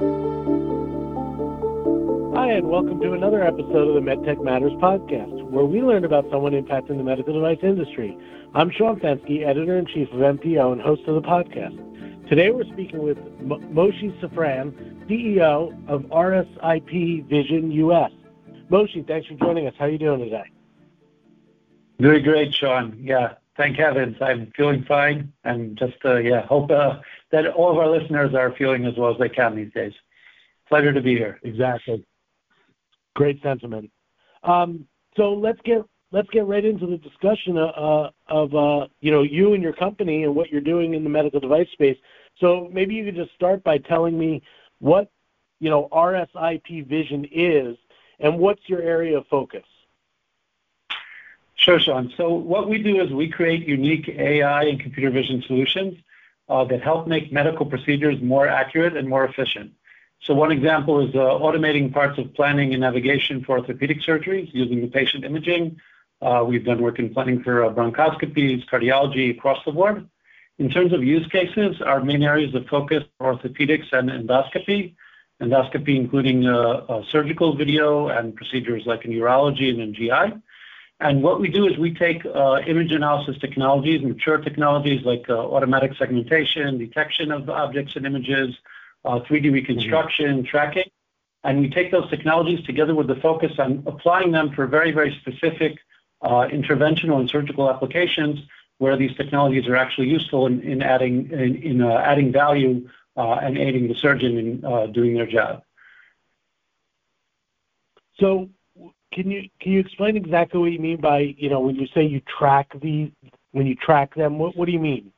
Hi, and welcome to another episode of the MedTech Matters podcast, where we learn about someone impacting the medical device industry. I'm Sean Fenske, editor in chief of MPO and host of the podcast. Today we're speaking with M- Safran, CEO of RSIP Vision US. Moshe, thanks for joining us. How are you doing today? Doing great, Sean. Yeah, thank heavens. I'm feeling fine, and just uh, yeah, hope uh, that all of our listeners are feeling as well as they can these days. Pleasure to be here. Exactly. Great sentiment. Um, so let's get let's get right into the discussion uh, of uh, you know you and your company and what you're doing in the medical device space. So maybe you could just start by telling me what you know RSIP Vision is and what's your area of focus. Sure, Sean. So what we do is we create unique AI and computer vision solutions uh, that help make medical procedures more accurate and more efficient. So one example is uh, automating parts of planning and navigation for orthopedic surgeries using the patient imaging. Uh, we've done work in planning for uh, bronchoscopies, cardiology across the board. In terms of use cases, our main areas of focus are orthopedics and endoscopy. Endoscopy including uh, uh, surgical video and procedures like in urology and in GI. And what we do is we take uh, image analysis technologies, mature technologies like uh, automatic segmentation, detection of objects and images, uh, 3D reconstruction, mm-hmm. tracking, and we take those technologies together with the focus on applying them for very, very specific uh, interventional and surgical applications where these technologies are actually useful in, in adding in, in uh, adding value uh, and aiding the surgeon in doing their job. So can you can you explain exactly what you mean by you know when you say you track these when you track them? What what do you mean?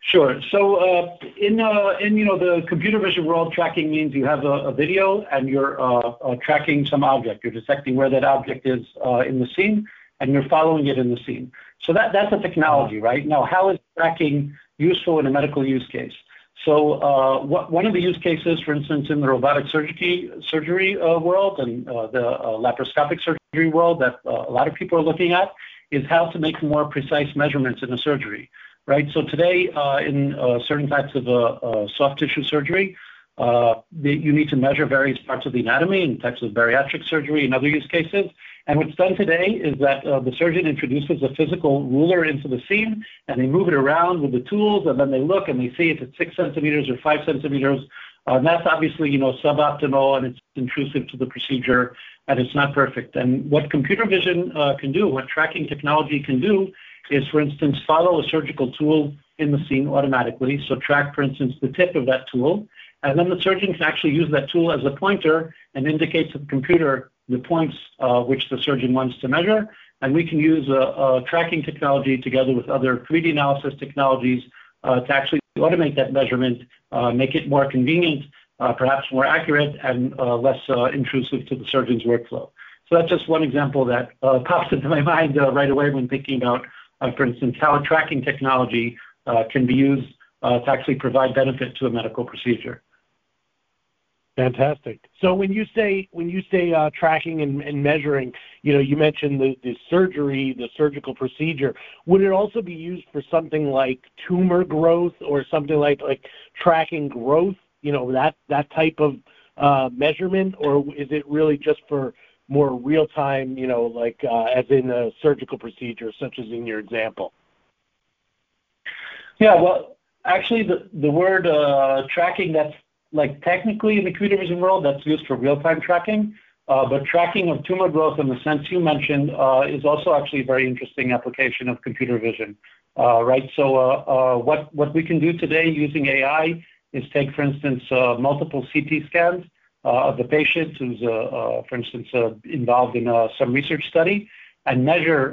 Sure. So uh, in uh, in you know the computer vision world, tracking means you have a, a video and you're uh, uh tracking some object. You're detecting where that object is uh, in the scene, and you're following it in the scene. So that that's a technology, right? Now, how is tracking useful in a medical use case? So uh, one of the use cases, for instance, in the robotic surgery, uh, world and uh, the laparoscopic surgery world that a lot of people are looking at is how to make more precise measurements in a surgery, right? So today, in certain types of soft tissue surgery, you need to measure various parts of the anatomy in types of bariatric surgery and other use cases. And what's done today is that uh, the surgeon introduces a physical ruler into the scene, and they move it around with the tools, and then they look and they see if it's six centimeters or five centimeters. Uh, and that's obviously, you know, suboptimal and it's intrusive to the procedure, and it's not perfect. And what computer vision uh, can do, what tracking technology can do, is, for instance, follow a surgical tool in the scene automatically. So track, for instance, the tip of that tool, and then the surgeon can actually use that tool as a pointer and indicate to the computer the points uh, which the surgeon wants to measure, and we can use tracking technology together with other 3D analysis technologies uh, to actually automate that measurement, uh, make it more convenient, uh, perhaps more accurate, and uh, less uh, intrusive to the surgeon's workflow. So that's just one example that pops into my mind right away when thinking about, for instance, how tracking technology can be used to actually provide benefit to a medical procedure. Fantastic. So when you say when you say uh, tracking and, and, measuring, you know, you mentioned the, the surgery, the surgical procedure. Would it also be used for something like tumor growth or something like like tracking growth? You know, that that type of uh, measurement, or is it really just for more real time? You know, like uh, as in a surgical procedure, such as in your example. Yeah. Well, actually, the the word uh, tracking that's like technically in the computer vision world, that's used for real-time tracking. Uh, but tracking of tumor growth in the sense you mentioned uh, is also actually a very interesting application of computer vision, uh, right? So uh, uh, what, what we can do today using AI is take, for instance, uh, multiple CT scans of the patient who's, for instance, involved in some research study and measure,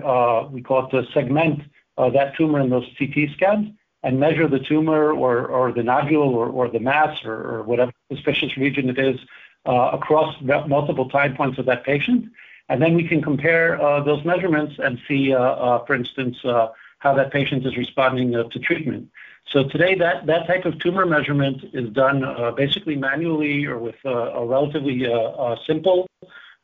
we call it the segment that tumor in those CT scans and measure the tumor or, or the nodule or, or the mass or, or whatever suspicious region it is uh, across multiple time points of that patient. And then we can compare uh, those measurements and see, uh, uh for instance, uh, how that patient is responding uh, to treatment. So today, that, that type of tumor measurement is done basically manually or with a relatively simple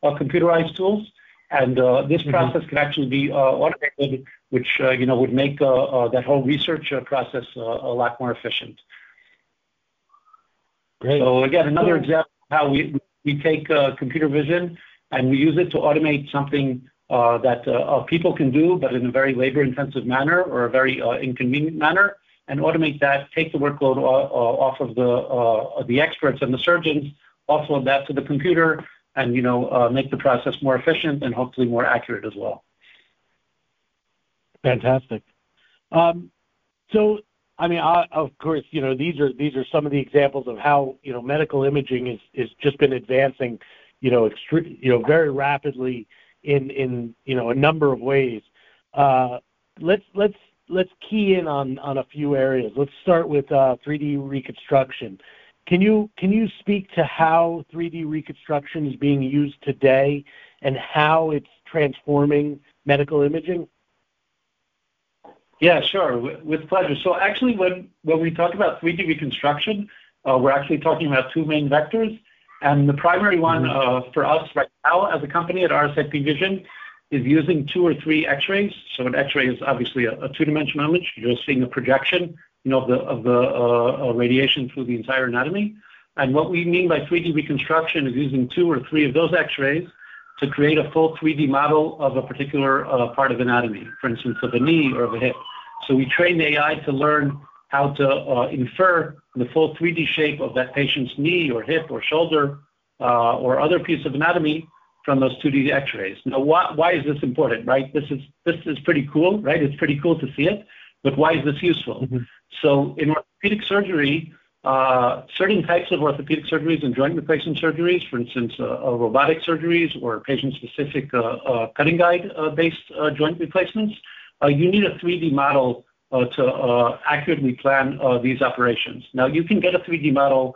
computerized tools. And uh, this mm-hmm. process can actually be uh, automated, which uh, you know would make uh, uh, that whole research uh, process a lot more efficient. Great. So again, another example of how we take computer vision, and we use it to automate something that people can do, but in a very labor-intensive manner or a very inconvenient manner, and automate that, take the workload off of the experts and the surgeons, offload that to the computer and, you know, make the process more efficient and hopefully more accurate as well. Fantastic. Um, so I mean, of course, you know, these are these are some of the examples of how, you know, medical imaging is is just been advancing, you know, extre- you know, very rapidly in in you know a number of ways. Uh, let's let's let's key in on on a few areas. Let's start with uh, 3D reconstruction. Can you Can you speak to how 3D reconstruction is being used today and how it's transforming medical imaging? Yeah, sure. With pleasure. So actually, when when we talk about 3D reconstruction, uh, we're actually talking about two main vectors. And the primary one mm-hmm. uh, for us right now as a company at RSIP Vision is using two or three X-rays. So an X-ray is obviously a two-dimensional image. You're seeing a projection, you know, of the uh, radiation through the entire anatomy. And what we mean by 3D reconstruction is using two or three of those X-rays to create a full 3D model of a particular part of anatomy, for instance, of a knee or of a hip. So we train the AI to learn how to uh, infer the full 3D shape of that patient's knee or hip or shoulder uh, or other piece of anatomy from those 2D X-rays. Now, why is this important, right? This is pretty cool, right? It's pretty cool to see it, but why is this useful? Mm-hmm. So in orthopedic surgery, uh, certain types of orthopedic surgeries and joint replacement surgeries, for instance, robotic surgeries or patient-specific cutting guide based joint replacements, Uh, you need a 3D model uh, to uh, accurately plan these operations. Now, you can get a 3D model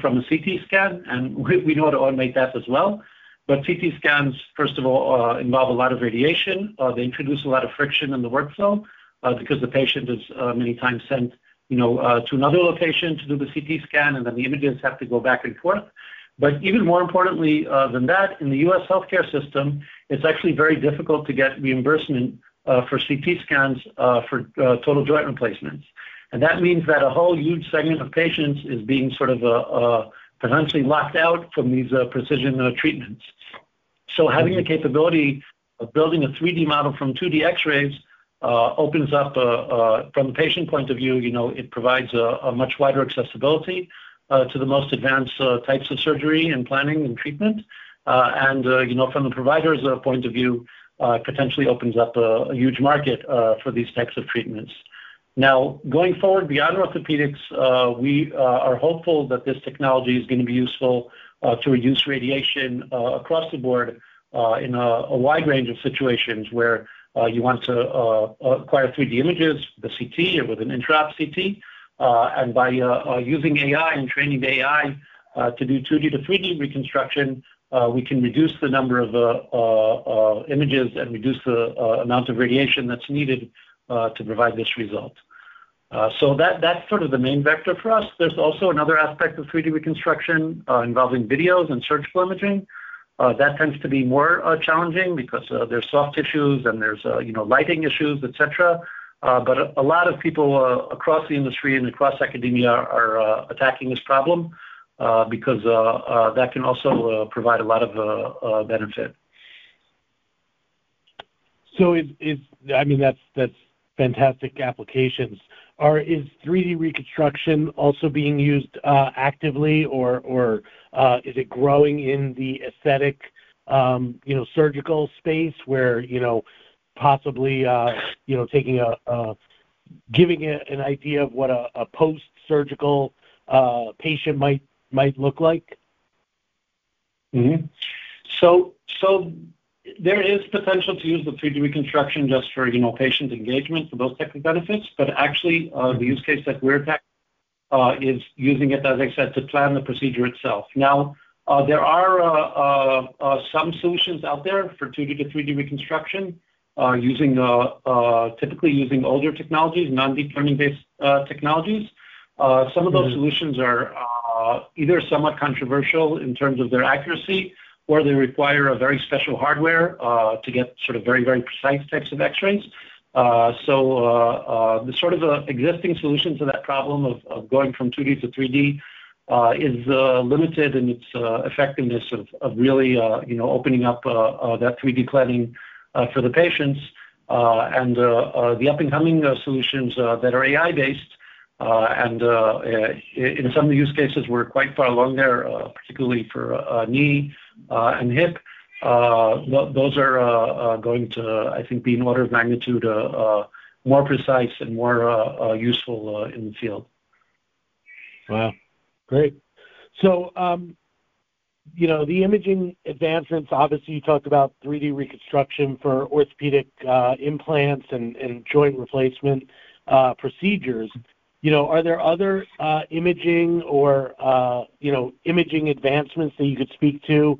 from a CT scan, and we know how to automate that as well. But CT scans, first of all, involve a lot of radiation. They introduce a lot of friction in the workflow because the patient is many times sent, you know, to another location to do the CT scan, and then the images have to go back and forth. But even more importantly than that, in the U.S. healthcare system, it's actually very difficult to get reimbursement Uh, for CT scans uh, for uh, total joint replacements. And that means that a whole huge segment of patients is being sort of uh potentially locked out from these precision treatments. So having the mm-hmm. capability of building a 3D model from 2D X-rays opens up from the patient point of view, you know, it provides a much wider accessibility to the most advanced types of surgery and planning and treatment. And, you know, from the provider's point of view, Uh, potentially opens up a huge market uh, for these types of treatments. Now, going forward beyond orthopedics, uh, we are hopeful that this technology is gonna be useful to reduce radiation across the board in a wide range of situations where you want to acquire 3D images, the CT or with an intraop CT. Uh and by using AI and training the AI to do 2D to 3D reconstruction, Uh, we can reduce the number of uh, uh, images and reduce the amount of radiation that's needed to provide this result. So that, that's sort of the main vector for us. There's also another aspect of 3D reconstruction involving videos and surgical imaging. That tends to be more challenging because there's soft tissues and there's you know, lighting issues, et cetera. But a lot of people across the industry and across academia are attacking this problem Uh, because uh, uh, that can also provide a lot of benefit. So, I mean, that's fantastic applications. Is 3D reconstruction also being used actively or is it growing in the aesthetic, um, you know, surgical space where, you know, possibly, you know, giving an idea of what a post-surgical patient might look like? Mm-hmm. So so there is potential to use the 3D reconstruction just for, you know, patient engagement for those type of benefits. But actually, uh, mm-hmm. the use case that we're attacking uh, is using it, as I said, to plan the procedure itself. Now, uh, there are some solutions out there for 2D to 3D reconstruction, using typically using older technologies, non-deep learning-based technologies. Some of those mm-hmm. solutions are Uh, either somewhat controversial in terms of their accuracy, or they require a very special hardware uh, to get sort of very, very precise types of X-rays. Uh, so the sort of existing solution to that problem of going from 2D to 3D is limited in its effectiveness of really, you know, opening up that 3D planning for the patients. And the up-and-coming solutions that are AI-based, Uh, uh, in some of the use cases, we're quite far along there, uh, particularly for knee and hip. Those are going to, I think, be an order of magnitude more precise and more useful in the field. Wow. Great. So um you know, the imaging advancements, obviously, you talked about 3D reconstruction for orthopedic implants and joint replacement procedures. You know, are there other uh, imaging or, uh, you know, imaging advancements that you could speak to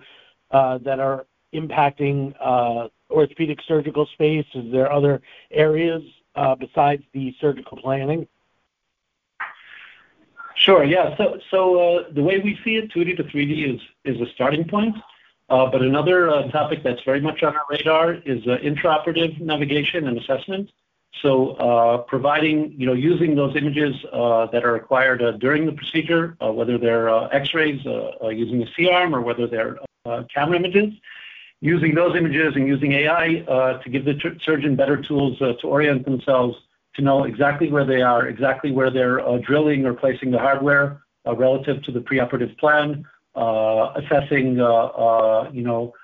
uh, that are impacting orthopedic surgical space? Is there other areas besides the surgical planning? Sure. Yeah. So the way we see it, 2D to 3D is a starting point. But another topic that's very much on our radar is intraoperative navigation and assessment. So uh, providing, you know, using those images uh, that are acquired uh, during the procedure, whether they're X-rays using a C-arm or whether they're camera images. Using those images and using AI to give the surgeon better tools to orient themselves to know exactly where they are, exactly where they're drilling or placing the hardware relative to the preoperative plan. Assessing, you know,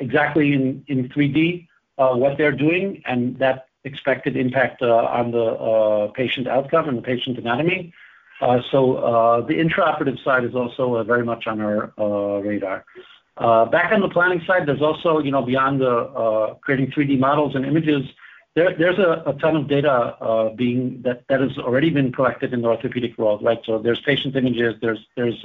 exactly in 3D what they're doing and that expected impact uh, on the uh, patient outcome and the patient anatomy. Uh, so the intraoperative side is also very much on our radar. Back on the planning side, there's also, you know, beyond creating 3D models and images, there's a ton of data being that has already been collected in the orthopedic world, right? So there's patient images, there's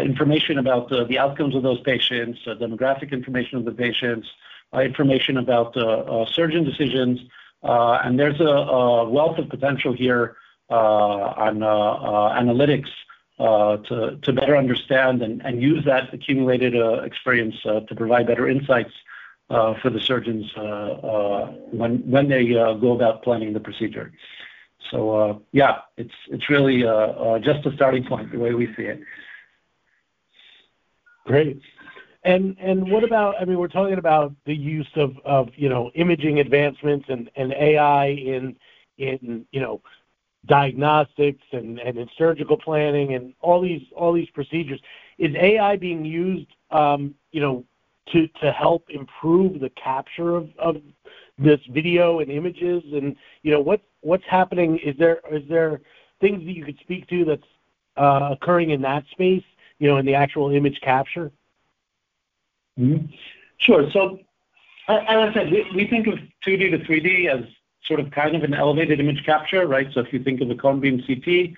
information about the outcomes of those patients, demographic information of the patients, Uh, information about uh, uh, surgeon decisions. And there's a wealth of potential here on analytics to better understand and use that accumulated experience to provide better insights for the surgeons when they go about planning the procedure. So yeah, it's really just a starting point the way we see it. Great. And what about, I mean, we're talking about the use of, you know, imaging advancements and AI in, you know, diagnostics and and in surgical planning and all these procedures. Is AI being used, um, you know, to help improve the capture of this video and images? And, you know, what's happening? Is there is there things that you could speak to that's uh, occurring in that space, you know, in the actual image capture? Mm-hmm. Sure. So, as I said, we think of 2D to 3D as sort of kind of an elevated image capture, right? So if you think of the cone beam CT,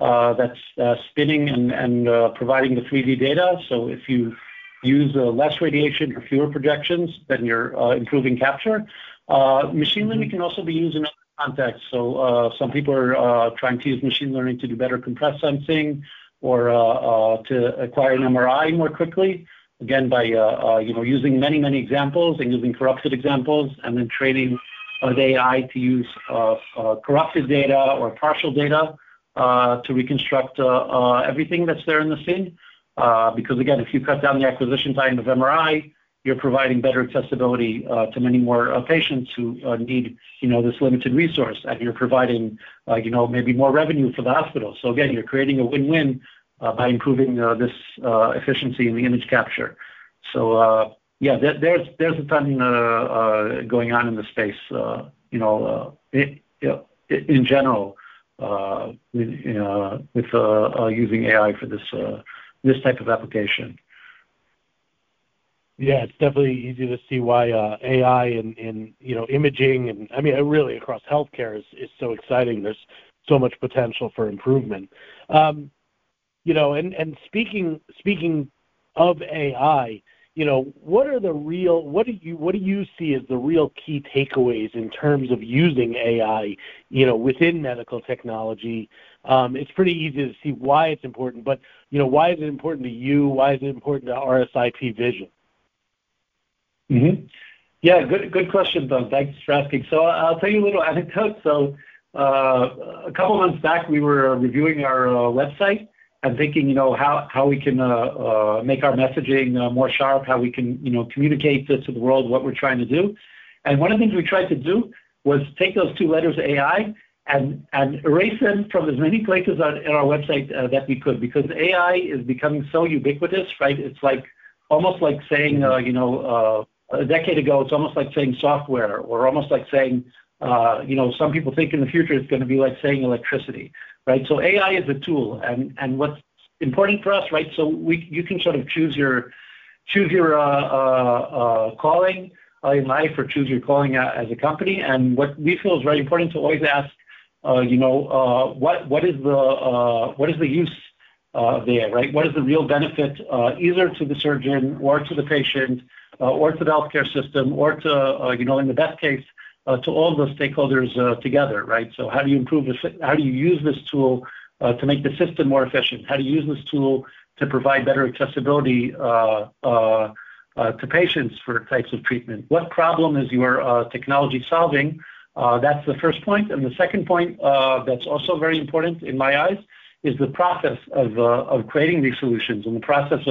uh, that's uh, spinning and uh, providing the 3D data. So if you use less radiation or fewer projections, then you're improving capture. Machine learning mm-hmm. can also be used in other contexts. So, some people are trying to use machine learning to do better compressed sensing or to acquire an MRI more quickly, again, by uh, uh, you know, using many many examples and using corrupted examples and then training the AI to use uh, corrupted data or partial data to reconstruct everything that's there in the scene. Because again, if you cut down the acquisition time of MRI, you're providing better accessibility to many more patients who need, you know, this limited resource, and you're providing, you know, maybe more revenue for the hospital. So again, you're creating a win-win Uh, by improving uh, this uh, efficiency in the image capture. So yeah, there's a ton going on in the space, you know, in general, with using AI for this type of application. Yeah, it's definitely easy to see why AI in you know imaging and I mean really across healthcare is so exciting. There's so much potential for improvement. Um, You know, and and speaking speaking of AI, you know, what are the real what do you what do you see as the real key takeaways in terms of using AI, you know, within medical technology? Um, it's pretty easy to see why it's important, but you know, why is it important to you? Why is it important to RSIP Vision? Mm-hmm. Yeah, good good question, Doug. Thanks for asking. So uh, I'll tell you a little anecdote. So uh, a couple months back, we were reviewing our uh, website, and thinking, you know, how we can uh, uh, make our messaging uh, more sharp, how we can, you know, communicate to, the world what we're trying to do. And one of the things we tried to do was take those two letters AI and and erase them from as many places on our website that we could because AI is becoming so ubiquitous, right? It's like almost like saying, you know, a decade ago, it's almost like saying software, or almost like saying, you know, some people think in the future it's going to be like saying electricity right? So AI is a tool, and and what's important for us, right? So we you can sort of choose your choose your uh, uh, uh, calling uh, in life or choose your calling as a company. And what we feel is very important to always ask, uh, you know, uh, what what is the what is the use there, right? What is the real benefit either to the surgeon or to the patient or to the healthcare system or to you know in the best case uh, Uh, to all the stakeholders uh, together, right? So how do you improve? How do you use this tool uh, to make the system more efficient? How do you use this tool to provide better accessibility uh, uh, to patients for types of treatment? What problem is your technology solving? That's the first point. And the second point that's also very important in my eyes is the process of creating these solutions and the process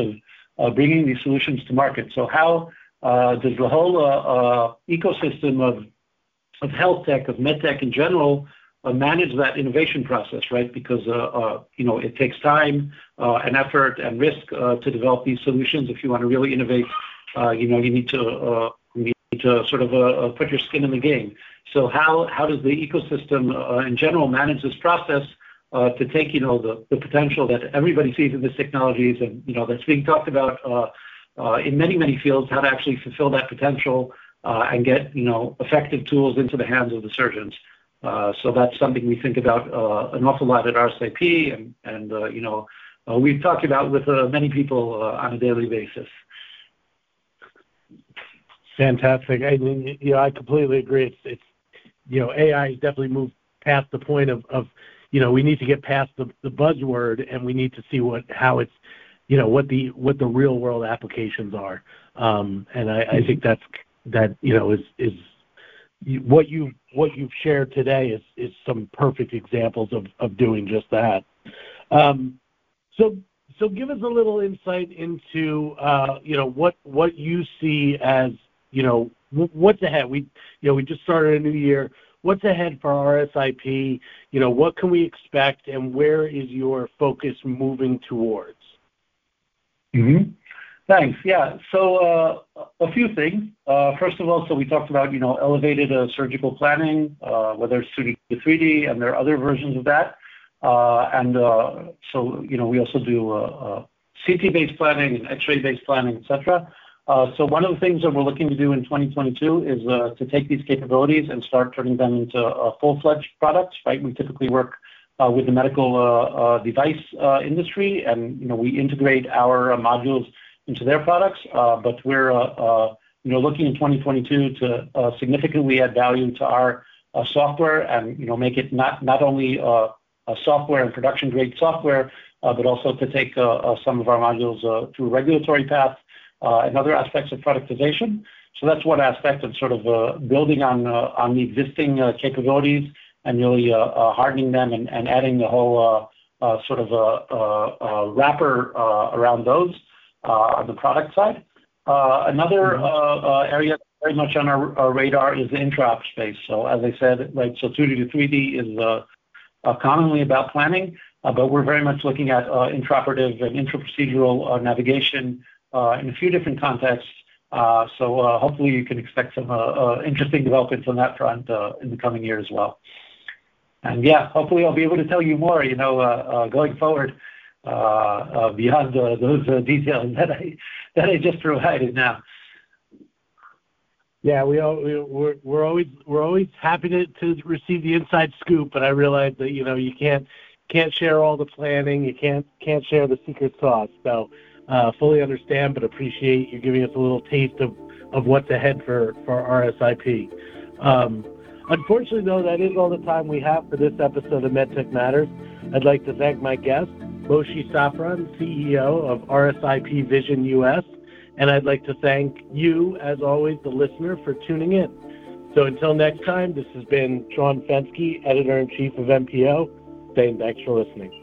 of bringing these solutions to market. So how does the whole ecosystem of of health tech, of med tech in general, uh, manage that innovation process, right? Because, uh, uh, you know, it takes time uh, and effort and risk uh, to develop these solutions. If you want to really innovate, uh, you know, you need to you need to sort of put your skin in the game. So how how does the ecosystem in general manage this process to take, you know, the potential that everybody sees in these technologies and, you know, that's being talked about in many, many fields, how to actually fulfill that potential and get you know effective tools into the hands of the surgeons. Uh, so that's something we think about uh, an awful lot at RSIP, and and you know we've talked about with many people on a daily basis. Fantastic. I mean, you know, I completely agree. It's, it's, you know, AI has definitely moved past the point of, of, you know, we need to get past the, the buzzword and we need to see what, how it's, you know, what the, what the real world applications are. Um, and I, I think that's that you know is is what you what you've shared today is is some perfect examples of of doing just that. Um, so so give us a little insight into uh, you know what what you see as you know what's ahead. We you know we just started a new year. What's ahead for RSIP? You know what can we expect, and where is your focus moving towards? Mm-hmm. Thanks. Yeah. So uh, a few things. Uh, first of all, so we talked about you know elevated uh, surgical planning, uh, whether it's 2D to 3D, and there are other versions of that. Uh, and uh, so you know we also do CT-based planning and X-ray based planning, etc. So one of the things that we're looking to do in 2022 is to take these capabilities and start turning them into full-fledged products. Right? We typically work with the medical device industry, and you know we integrate our modules into their products. Uh, but we're uh, uh, you know looking in 2022 to uh, significantly add value to our uh, software and you know make it not only uh, a software and production-grade software, but also to take some of our modules through regulatory path and other aspects of productization. So That's one aspect of sort of building on the existing capabilities and really hardening them and adding the whole sort of wrapper around those. Uh, on the product side. Uh, another mm-hmm. uh, uh area very much on our radar is the intraop space. So as I said, right, so 2D to 3D is uh, uh, commonly about planning, but we're very much looking at intraoperative and intraprocedural navigation in a few different contexts. So hopefully you can expect some interesting developments on that front in the coming year as well. And yeah, hopefully I'll be able to tell you more, you know, going forward. Uh, uh, beyond uh, those details that I just provided now. Yeah, we're always happy to receive the inside scoop, but I realize that, you know, you can't share all the planning, you can't share the secret sauce. So, fully understand, but appreciate you giving us a little taste of what's ahead for RSIP. Unfortunately, though, that is all the time we have for this episode of MedTech Matters. I'd like to thank my guest, Moshe Safran, CEO of RSIP Vision US, and I'd like to thank you, as always, the listener, for tuning in. So until next time, this has been Sean Fenske, Editor in Chief of MPO, saying thanks for listening.